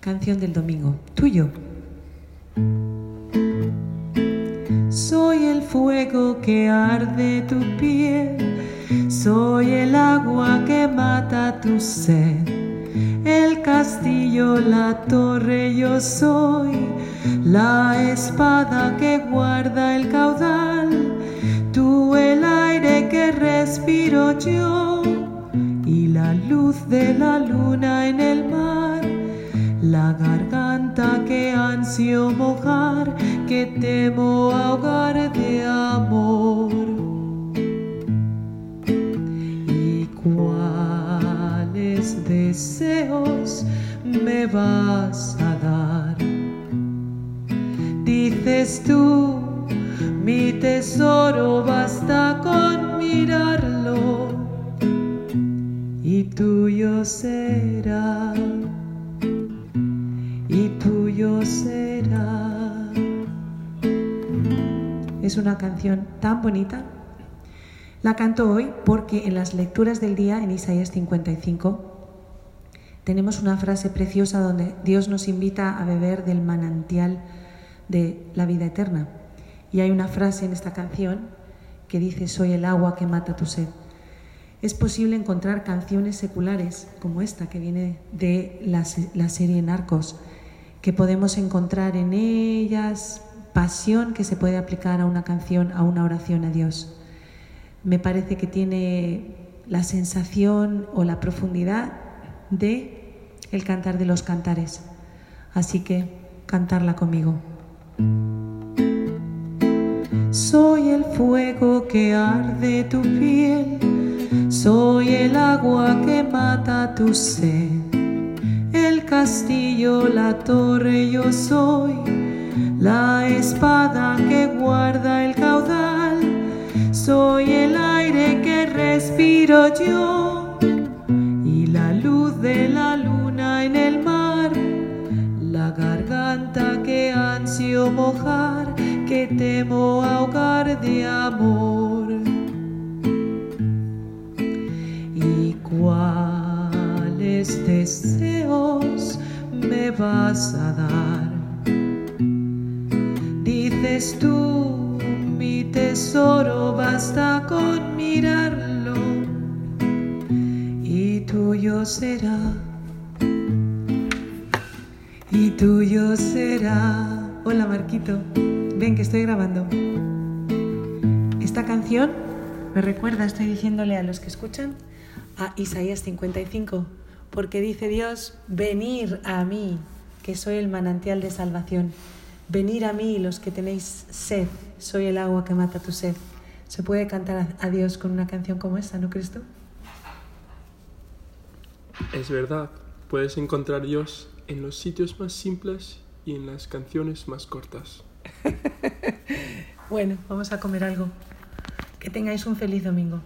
Canción del domingo. Tuyo. Soy el fuego que arde tu piel, soy el agua que mata tu sed, el castillo, la torre yo soy, la espada que guarda el caudal, tú el aire que respiro yo y la luz de la luna en el mar, la garganta que ansio mojar que temo ahogar de amor. ¿Y cuáles deseos me vas a dar? Dices tú, mi tesoro basta con mirarlo y tuyo será, y tuyo será. Es una canción tan bonita. La canto hoy porque en las lecturas del día, en Isaías 55, tenemos una frase preciosa donde Dios nos invita a beber del manantial de la vida eterna. Y hay una frase en esta canción que dice, soy el agua que mata tu sed. Es posible encontrar canciones seculares como esta que viene de la, la serie Narcos, que podemos encontrar en ellas pasión que se puede aplicar a una canción, a una oración a Dios. Me parece que tiene la sensación o la profundidad de el cantar de los cantares. Así que cantarla conmigo. Soy el fuego que arde tu piel, soy el agua que mata tu sed, castillo, la torre yo soy la espada que guarda el caudal, soy el aire que respiro yo y la luz de la luna en el mar, la garganta que ansio mojar, que temo ahogar de amor. ¿Y cuáles deseos me vas a dar? Dices tú, mi tesoro, basta con mirarlo y tuyo será, y tuyo será. Hola Marquito, ven que estoy grabando. Esta canción me recuerda, estoy diciéndole a los que escuchan, a Isaías 55, porque dice Dios, venir a mí, que soy el manantial de salvación. Venir a mí los que tenéis sed, soy el agua que mata tu sed. Se puede cantar a Dios con una canción como esta, ¿no crees tú? Es verdad, puedes encontrar Dios en los sitios más simples y en las canciones más cortas. bueno, vamos a comer algo. Que tengáis un feliz domingo.